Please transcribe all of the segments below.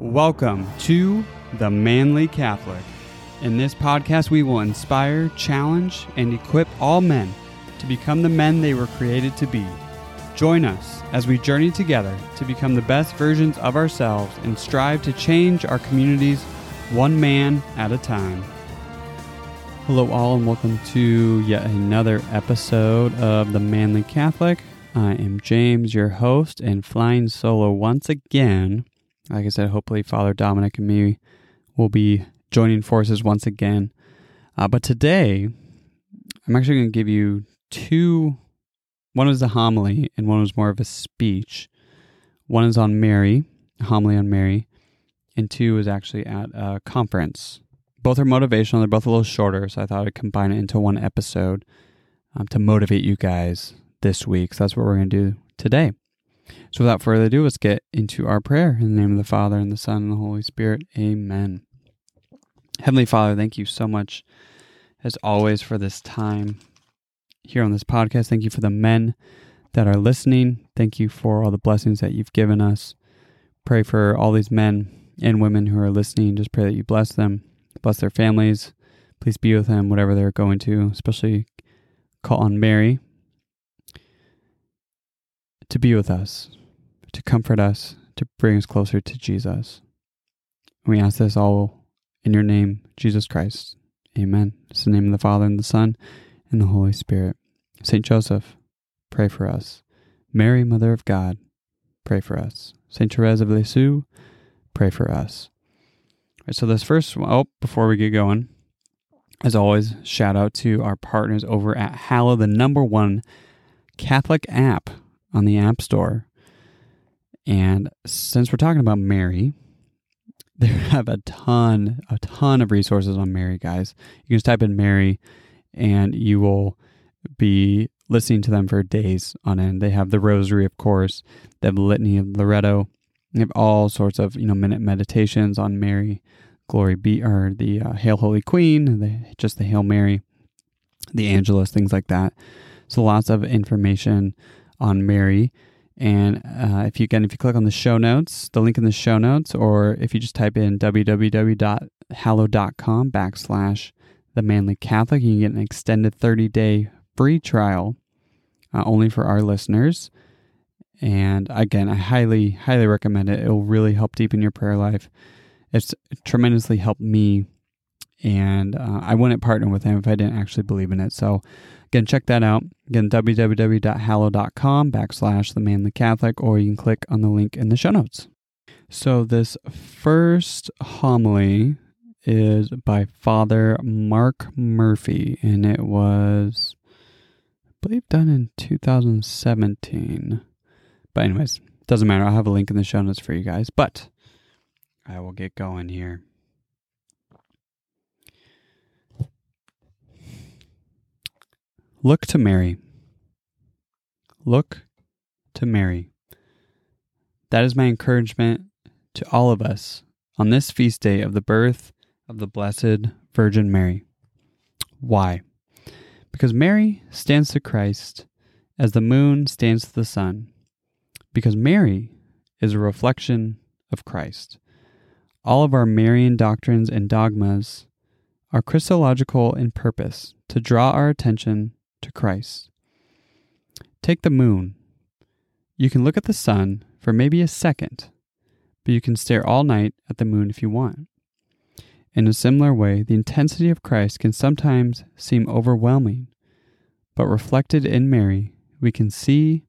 Welcome to The Manly Catholic. In this podcast, we will inspire, challenge, and equip all men to become the men they were created to be. Join us as we journey together to become the best versions of ourselves and strive to change our communities one man at a time. Hello, all, and welcome to yet another episode of The Manly Catholic. I am James, your host, and flying solo once again. Like I said, hopefully, Father Dominic and me will be joining forces once again. Uh, but today, I'm actually going to give you two. One was a homily, and one was more of a speech. One is on Mary, a homily on Mary, and two is actually at a conference. Both are motivational. They're both a little shorter, so I thought I'd combine it into one episode um, to motivate you guys this week. So that's what we're going to do today. So without further ado, let's get into our prayer. In the name of the Father, and the Son, and the Holy Spirit. Amen. Heavenly Father, thank you so much, as always, for this time here on this podcast. Thank you for the men that are listening. Thank you for all the blessings that you've given us. Pray for all these men and women who are listening. Just pray that you bless them, bless their families. Please be with them, whatever they're going to, especially call on Mary to be with us, to comfort us, to bring us closer to Jesus. We ask this all in your name, Jesus Christ. Amen. It's the name of the Father, and the Son, and the Holy Spirit. Saint Joseph, pray for us. Mary, Mother of God, pray for us. Saint Therese of Lisieux, pray for us. Right, so this first, oh, before we get going, as always, shout out to our partners over at Hallow, the number one Catholic app on the App Store. And since we're talking about Mary, they have a ton, a ton of resources on Mary, guys. You can just type in Mary and you will be listening to them for days on end. They have the Rosary, of course. They have the Litany of Loretto. They have all sorts of, you know, minute meditations on Mary, Glory be, or the uh, Hail Holy Queen, the, just the Hail Mary, the Angelus, things like that. So lots of information on Mary. And uh, if you again, if you click on the show notes, the link in the show notes, or if you just type in www.hallow.com backslash the manly Catholic, you can get an extended 30 day free trial uh, only for our listeners. And again, I highly, highly recommend it. It will really help deepen your prayer life. It's tremendously helped me, and uh, I wouldn't partner with him if I didn't actually believe in it. So Again, check that out. Again, www.hallow.com backslash the manly Catholic, or you can click on the link in the show notes. So, this first homily is by Father Mark Murphy, and it was, I believe, done in 2017. But, anyways, doesn't matter. I'll have a link in the show notes for you guys. But I will get going here. Look to Mary. Look to Mary. That is my encouragement to all of us on this feast day of the birth of the Blessed Virgin Mary. Why? Because Mary stands to Christ as the moon stands to the sun. Because Mary is a reflection of Christ. All of our Marian doctrines and dogmas are Christological in purpose to draw our attention to Christ. Take the moon. You can look at the sun for maybe a second, but you can stare all night at the moon if you want. In a similar way, the intensity of Christ can sometimes seem overwhelming, but reflected in Mary, we can see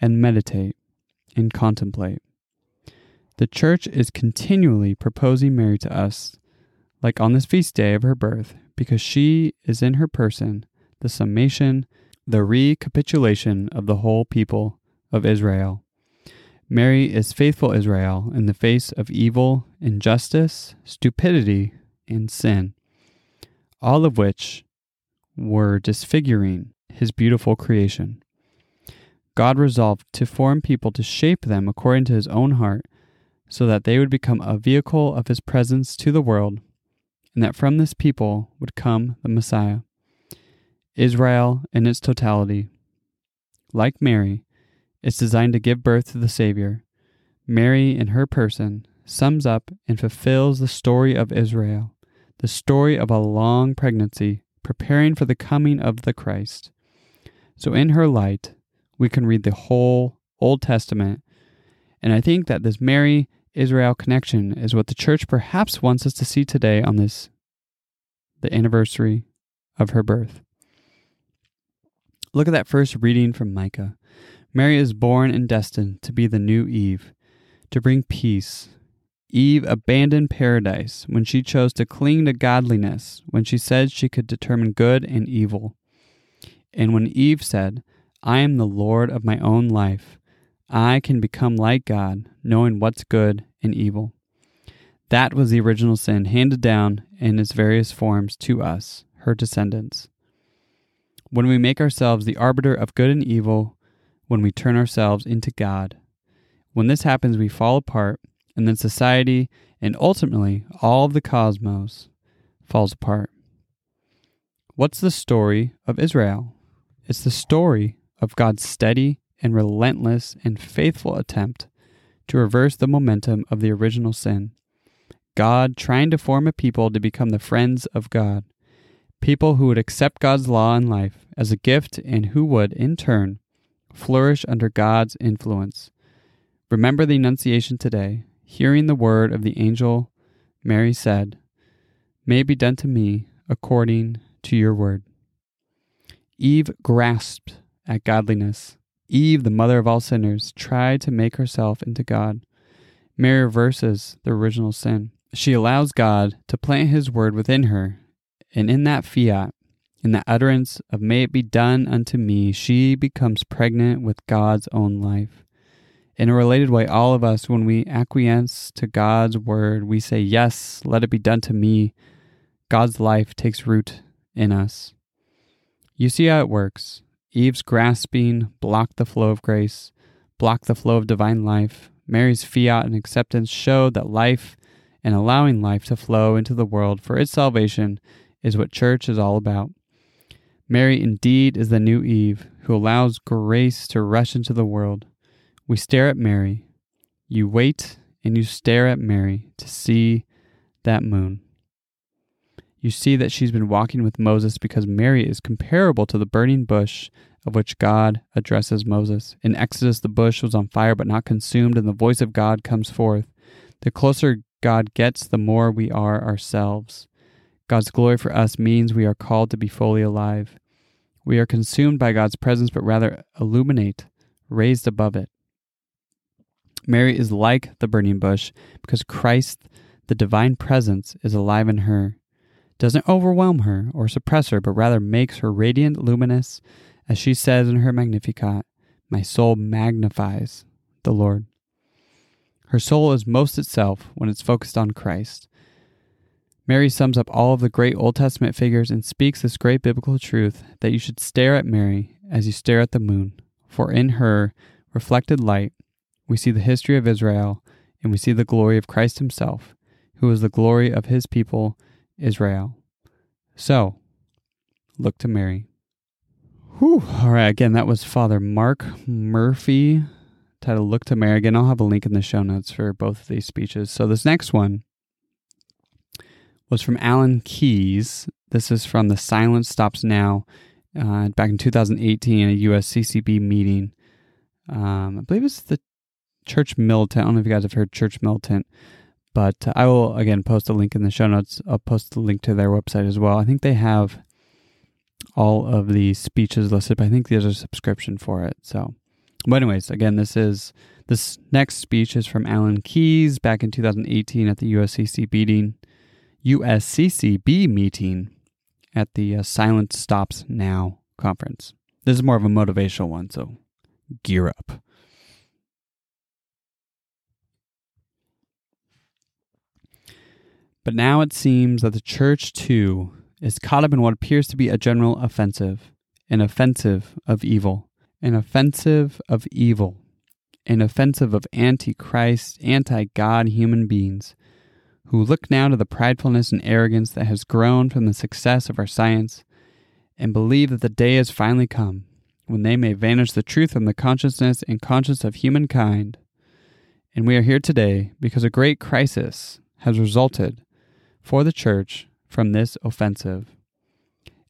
and meditate and contemplate. The Church is continually proposing Mary to us, like on this feast day of her birth, because she is in her person the summation, the recapitulation of the whole people of Israel. Mary is faithful Israel in the face of evil, injustice, stupidity, and sin, all of which were disfiguring his beautiful creation. God resolved to form people to shape them according to his own heart, so that they would become a vehicle of his presence to the world, and that from this people would come the Messiah. Israel in its totality. Like Mary, is designed to give birth to the Savior. Mary, in her person, sums up and fulfills the story of Israel, the story of a long pregnancy preparing for the coming of the Christ. So, in her light, we can read the whole Old Testament. And I think that this Mary Israel connection is what the church perhaps wants us to see today on this, the anniversary of her birth. Look at that first reading from Micah. Mary is born and destined to be the new Eve, to bring peace. Eve abandoned paradise when she chose to cling to godliness, when she said she could determine good and evil. And when Eve said, I am the Lord of my own life, I can become like God, knowing what's good and evil. That was the original sin handed down in its various forms to us, her descendants. When we make ourselves the arbiter of good and evil, when we turn ourselves into God. When this happens, we fall apart, and then society and ultimately all of the cosmos falls apart. What's the story of Israel? It's the story of God's steady and relentless and faithful attempt to reverse the momentum of the original sin. God trying to form a people to become the friends of God, people who would accept God's law and life as a gift and who would, in turn, flourish under God's influence. Remember the Annunciation today. Hearing the word of the angel, Mary said, May it be done to me according to your word. Eve grasped at godliness Eve, the mother of all sinners, tried to make herself into God. Mary reverses the original sin. She allows God to plant His word within her, and in that fiat, in the utterance of may it be done unto me, she becomes pregnant with God's own life. In a related way, all of us, when we acquiesce to God's word, we say, Yes, let it be done to me. God's life takes root in us. You see how it works. Eve's grasping blocked the flow of grace, blocked the flow of divine life. Mary's fiat and acceptance showed that life and allowing life to flow into the world for its salvation is what church is all about. Mary indeed is the new Eve who allows grace to rush into the world. We stare at Mary. You wait and you stare at Mary to see that moon you see that she's been walking with Moses because Mary is comparable to the burning bush of which God addresses Moses. In Exodus, the bush was on fire but not consumed, and the voice of God comes forth. The closer God gets, the more we are ourselves. God's glory for us means we are called to be fully alive. We are consumed by God's presence, but rather illuminate, raised above it. Mary is like the burning bush because Christ, the divine presence, is alive in her doesn't overwhelm her or suppress her, but rather makes her radiant, luminous, as she says in her Magnificat, My soul magnifies the Lord. Her soul is most itself when it's focused on Christ. Mary sums up all of the great Old Testament figures and speaks this great biblical truth that you should stare at Mary as you stare at the moon, for in her reflected light we see the history of Israel and we see the glory of Christ Himself, who is the glory of His people Israel. So, look to Mary. Whew. All right, again, that was Father Mark Murphy titled Look to Mary. Again, I'll have a link in the show notes for both of these speeches. So, this next one was from Alan Keyes. This is from the Silence Stops Now uh, back in 2018 a USCCB meeting. Um, I believe it's the Church Militant. I don't know if you guys have heard Church Militant. But I will again post a link in the show notes. I'll post the link to their website as well. I think they have all of the speeches listed, but I think there's a subscription for it. So, but anyways, again, this is this next speech is from Alan Keyes back in 2018 at the USCC meeting, USCCB meeting at the uh, Silence Stops Now conference. This is more of a motivational one, so gear up. But now it seems that the church, too, is caught up in what appears to be a general offensive, an offensive of evil, an offensive of evil, an offensive of anti-Christ, anti-God human beings who look now to the pridefulness and arrogance that has grown from the success of our science and believe that the day has finally come when they may vanish the truth from the consciousness and conscience of humankind And we are here today because a great crisis has resulted for the church from this offensive.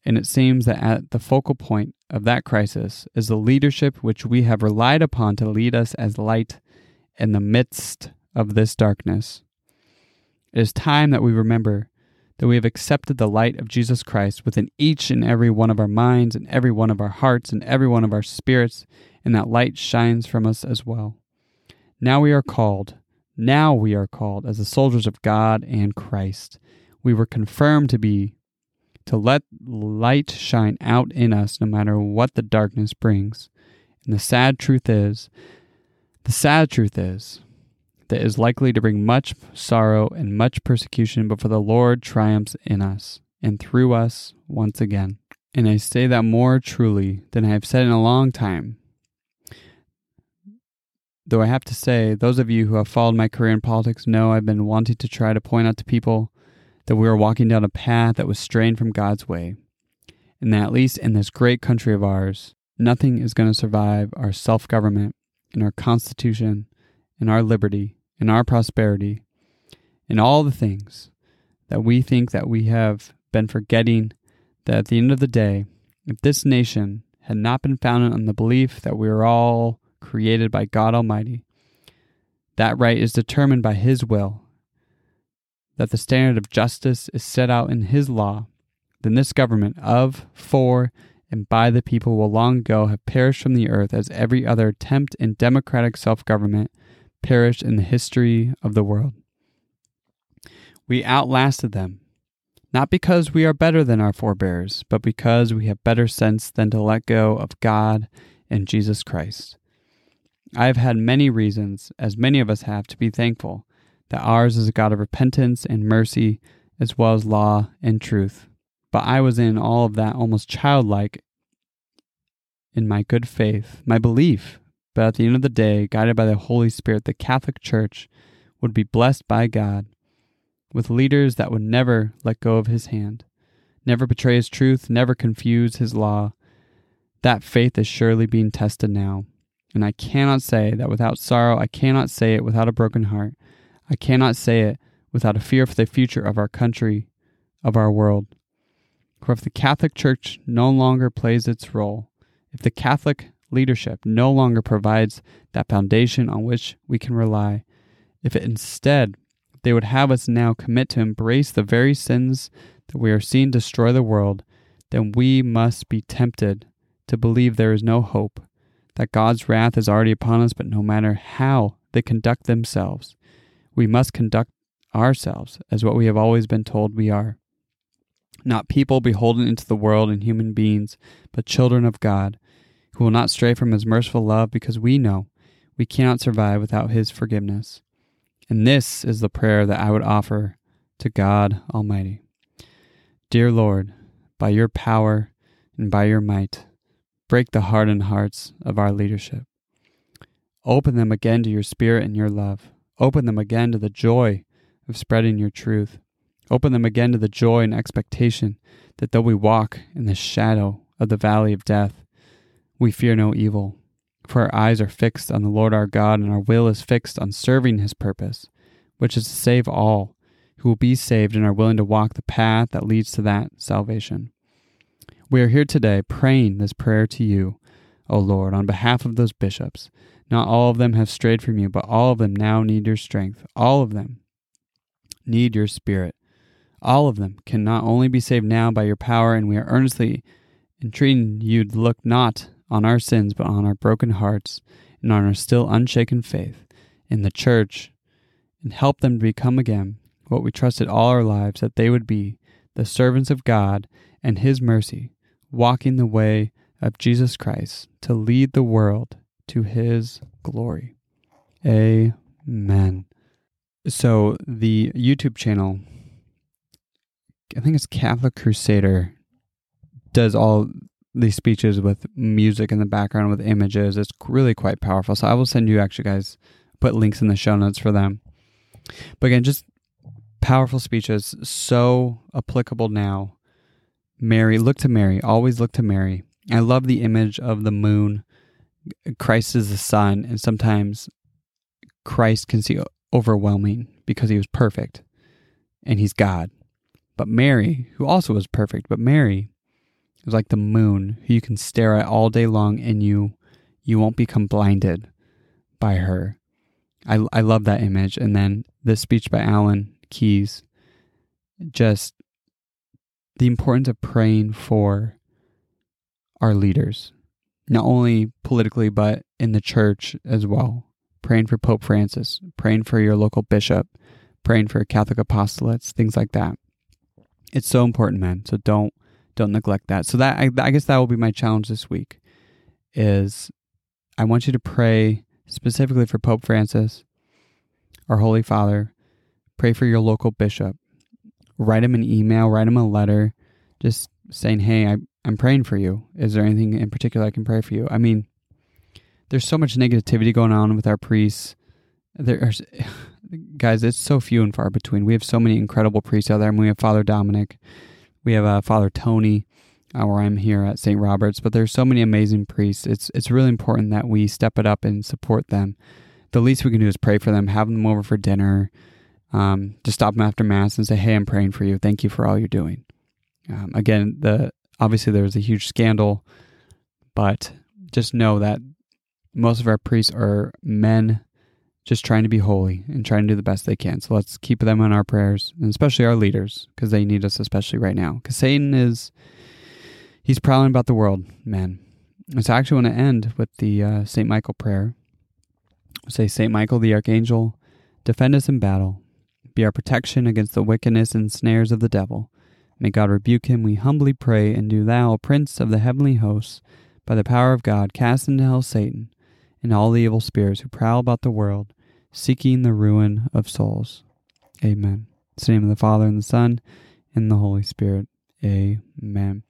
And it seems that at the focal point of that crisis is the leadership which we have relied upon to lead us as light in the midst of this darkness. It is time that we remember that we have accepted the light of Jesus Christ within each and every one of our minds and every one of our hearts and every one of our spirits, and that light shines from us as well. Now we are called, now we are called as the soldiers of God and Christ. We were confirmed to be, to let light shine out in us no matter what the darkness brings. And the sad truth is, the sad truth is, that is likely to bring much sorrow and much persecution, but for the Lord triumphs in us and through us once again. And I say that more truly than I have said in a long time. Though I have to say, those of you who have followed my career in politics know I've been wanting to try to point out to people that we are walking down a path that was straying from God's way, and that at least in this great country of ours, nothing is going to survive our self government and our Constitution and our liberty in our prosperity in all the things that we think that we have been forgetting that at the end of the day, if this nation had not been founded on the belief that we are all created by God Almighty, that right is determined by His will, that the standard of justice is set out in His law, then this government of, for, and by the people will long ago have perished from the earth as every other attempt in democratic self government perished in the history of the world. We outlasted them, not because we are better than our forebears, but because we have better sense than to let go of God and Jesus Christ. I have had many reasons, as many of us have, to be thankful that ours is a God of repentance and mercy, as well as law and truth. But I was in all of that almost childlike in my good faith, my belief but at the end of the day, guided by the Holy Spirit, the Catholic Church would be blessed by God with leaders that would never let go of his hand, never betray his truth, never confuse his law. That faith is surely being tested now. And I cannot say that without sorrow, I cannot say it without a broken heart. I cannot say it without a fear for the future of our country, of our world. For if the Catholic Church no longer plays its role, if the Catholic leadership no longer provides that foundation on which we can rely. If instead they would have us now commit to embrace the very sins that we are seeing destroy the world, then we must be tempted to believe there is no hope, that God's wrath is already upon us, but no matter how they conduct themselves, we must conduct ourselves as what we have always been told we are. Not people beholden into the world and human beings, but children of God, who will not stray from his merciful love because we know we cannot survive without his forgiveness. And this is the prayer that I would offer to God Almighty. Dear Lord, by your power and by your might, break the hardened hearts of our leadership. Open them again to your spirit and your love. Open them again to the joy of spreading your truth. Open them again to the joy and expectation that though we walk in the shadow of the valley of death, we fear no evil, for our eyes are fixed on the Lord our God, and our will is fixed on serving his purpose, which is to save all who will be saved and are willing to walk the path that leads to that salvation. We are here today praying this prayer to you, O Lord, on behalf of those bishops. Not all of them have strayed from you, but all of them now need your strength. All of them need your spirit. All of them can not only be saved now by your power, and we are earnestly entreating you to look not on our sins, but on our broken hearts and on our still unshaken faith in the church, and help them to become again what we trusted all our lives that they would be the servants of God and His mercy, walking the way of Jesus Christ to lead the world to His glory. Amen. So, the YouTube channel, I think it's Catholic Crusader, does all these speeches with music in the background with images. It's really quite powerful. So I will send you actually guys put links in the show notes for them. But again, just powerful speeches, so applicable now. Mary, look to Mary, always look to Mary. I love the image of the moon. Christ is the sun, and sometimes Christ can see overwhelming because he was perfect and he's God. But Mary, who also was perfect, but Mary is like the moon who you can stare at all day long and you you won't become blinded by her. I, I love that image. And then this speech by Alan Keyes, just the importance of praying for our leaders, not only politically, but in the church as well. Praying for Pope Francis, praying for your local bishop, praying for Catholic apostolates, things like that. It's so important, man. So don't don't neglect that. So that I, I guess that will be my challenge this week. Is I want you to pray specifically for Pope Francis, our Holy Father. Pray for your local bishop. Write him an email, write him a letter, just saying, Hey, I, I'm praying for you. Is there anything in particular I can pray for you? I mean, there's so much negativity going on with our priests. There's, guys, it's so few and far between. We have so many incredible priests out there. Mean, we have Father Dominic, we have uh, Father Tony, uh, where I'm here at St. Robert's. But there's so many amazing priests. It's it's really important that we step it up and support them. The least we can do is pray for them, have them over for dinner, um, just stop them after mass and say, "Hey, I'm praying for you. Thank you for all you're doing." Um, again, the obviously there was a huge scandal, but just know that most of our priests are men just trying to be holy and trying to do the best they can. So let's keep them in our prayers, and especially our leaders, because they need us, especially right now. Because Satan is He's prowling about the world, man. So I actually want to end with the uh, St. Michael prayer. Say, St. Michael the Archangel, defend us in battle. Be our protection against the wickedness and snares of the devil. May God rebuke him, we humbly pray, and do thou, Prince of the heavenly hosts, by the power of God, cast into hell Satan and all the evil spirits who prowl about the world, seeking the ruin of souls. Amen. The name of the Father, and the Son, and the Holy Spirit. Amen.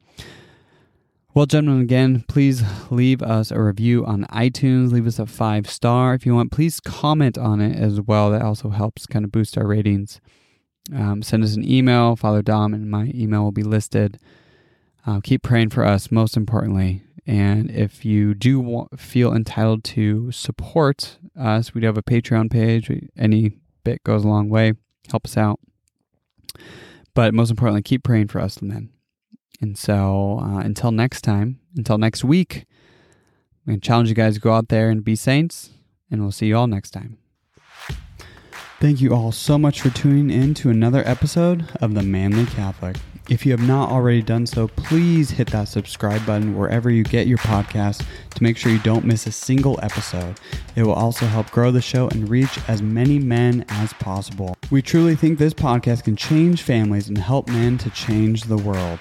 Well, gentlemen, again, please leave us a review on iTunes. Leave us a five star if you want. Please comment on it as well. That also helps kind of boost our ratings. Um, send us an email, Father Dom, and my email will be listed. Uh, keep praying for us, most importantly. And if you do want, feel entitled to support us, we do have a Patreon page. Any bit goes a long way. Help us out. But most importantly, keep praying for us, men. And so uh, until next time, until next week, to challenge you guys to go out there and be saints, and we'll see you all next time. Thank you all so much for tuning in to another episode of The Manly Catholic. If you have not already done so, please hit that subscribe button wherever you get your podcast to make sure you don't miss a single episode. It will also help grow the show and reach as many men as possible. We truly think this podcast can change families and help men to change the world.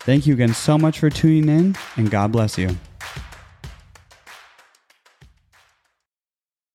Thank you again so much for tuning in, and God bless you.